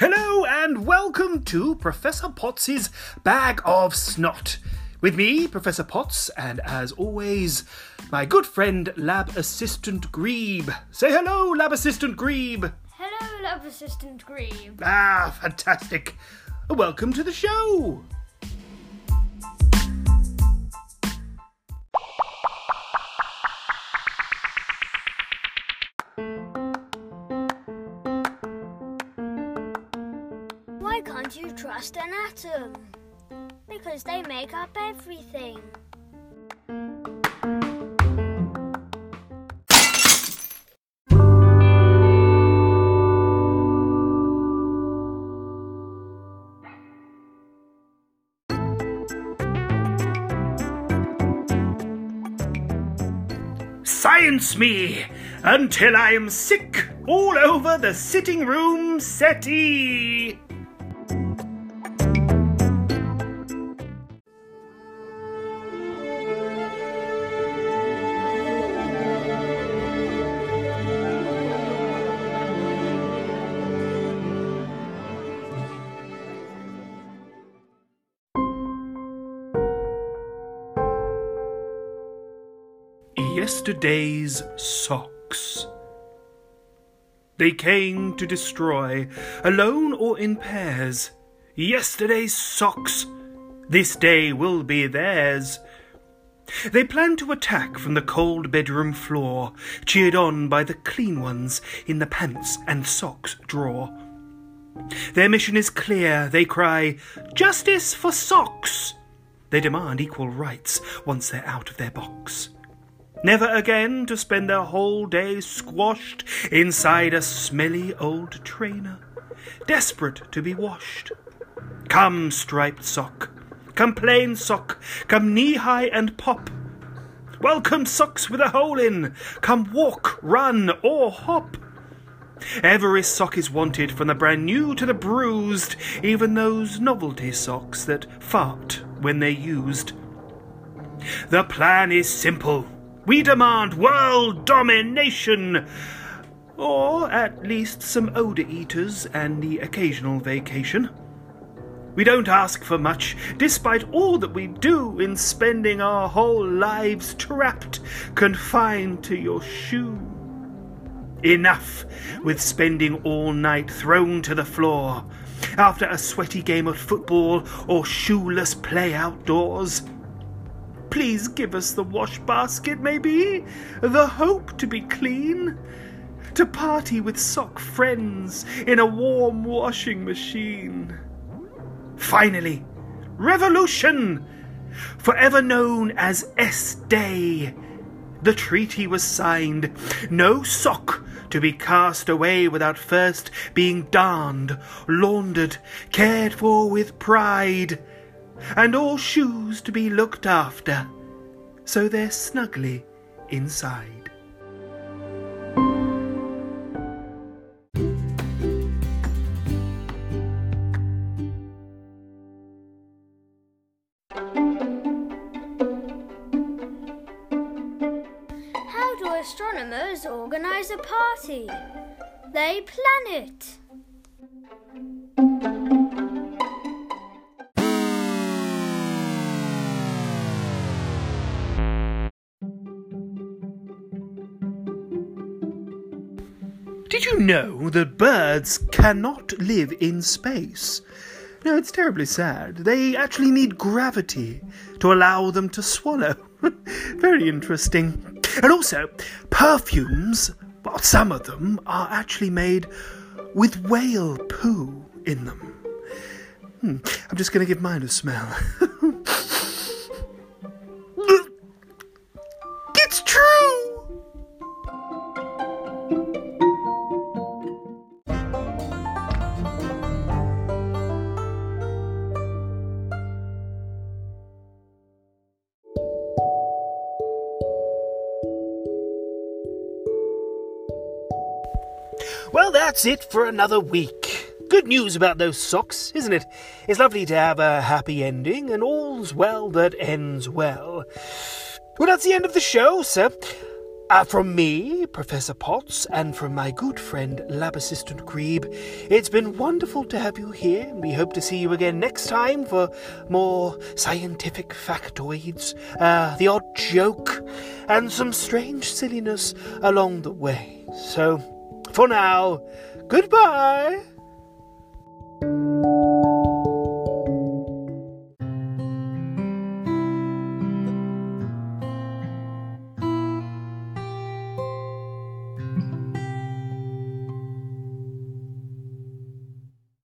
Hello and welcome to Professor Potts's Bag of Snot. With me, Professor Potts, and as always, my good friend Lab Assistant Grebe. Say hello, Lab Assistant Grebe. Hello, Lab Assistant Grebe. Ah, fantastic. Welcome to the show. Can't you trust an atom? Because they make up everything. Science me until I am sick all over the sitting room settee. Yesterday's socks. They came to destroy, alone or in pairs. Yesterday's socks, this day will be theirs. They plan to attack from the cold bedroom floor, cheered on by the clean ones in the pants and socks drawer. Their mission is clear. They cry, Justice for socks! They demand equal rights once they're out of their box. Never again to spend their whole day squashed inside a smelly old trainer, desperate to be washed. Come, striped sock, come plain sock, come knee high and pop. Welcome socks with a hole in, come walk, run, or hop. Every sock is wanted, from the brand new to the bruised, even those novelty socks that fart when they're used. The plan is simple. We demand world domination! Or at least some odour eaters and the occasional vacation. We don't ask for much, despite all that we do in spending our whole lives trapped, confined to your shoe. Enough with spending all night thrown to the floor after a sweaty game of football or shoeless play outdoors. Please give us the wash basket, maybe? The hope to be clean? To party with sock friends in a warm washing machine? Finally, revolution! Forever known as S Day. The treaty was signed. No sock to be cast away without first being darned, laundered, cared for with pride and all shoes to be looked after, so they're snugly inside. How do astronomers organize a party? They plan it. Did you know that birds cannot live in space? No, it's terribly sad. They actually need gravity to allow them to swallow. Very interesting. And also, perfumes, well, some of them are actually made with whale poo in them. Hmm, I'm just going to give mine a smell. Well, that's it for another week. Good news about those socks, isn't it? It's lovely to have a happy ending, and all's well that ends well. Well, that's the end of the show, sir. Uh, from me, Professor Potts, and from my good friend Lab Assistant Grebe, it's been wonderful to have you here, and we hope to see you again next time for more scientific factoids, uh, the odd joke, and some strange silliness along the way. So, for now, goodbye!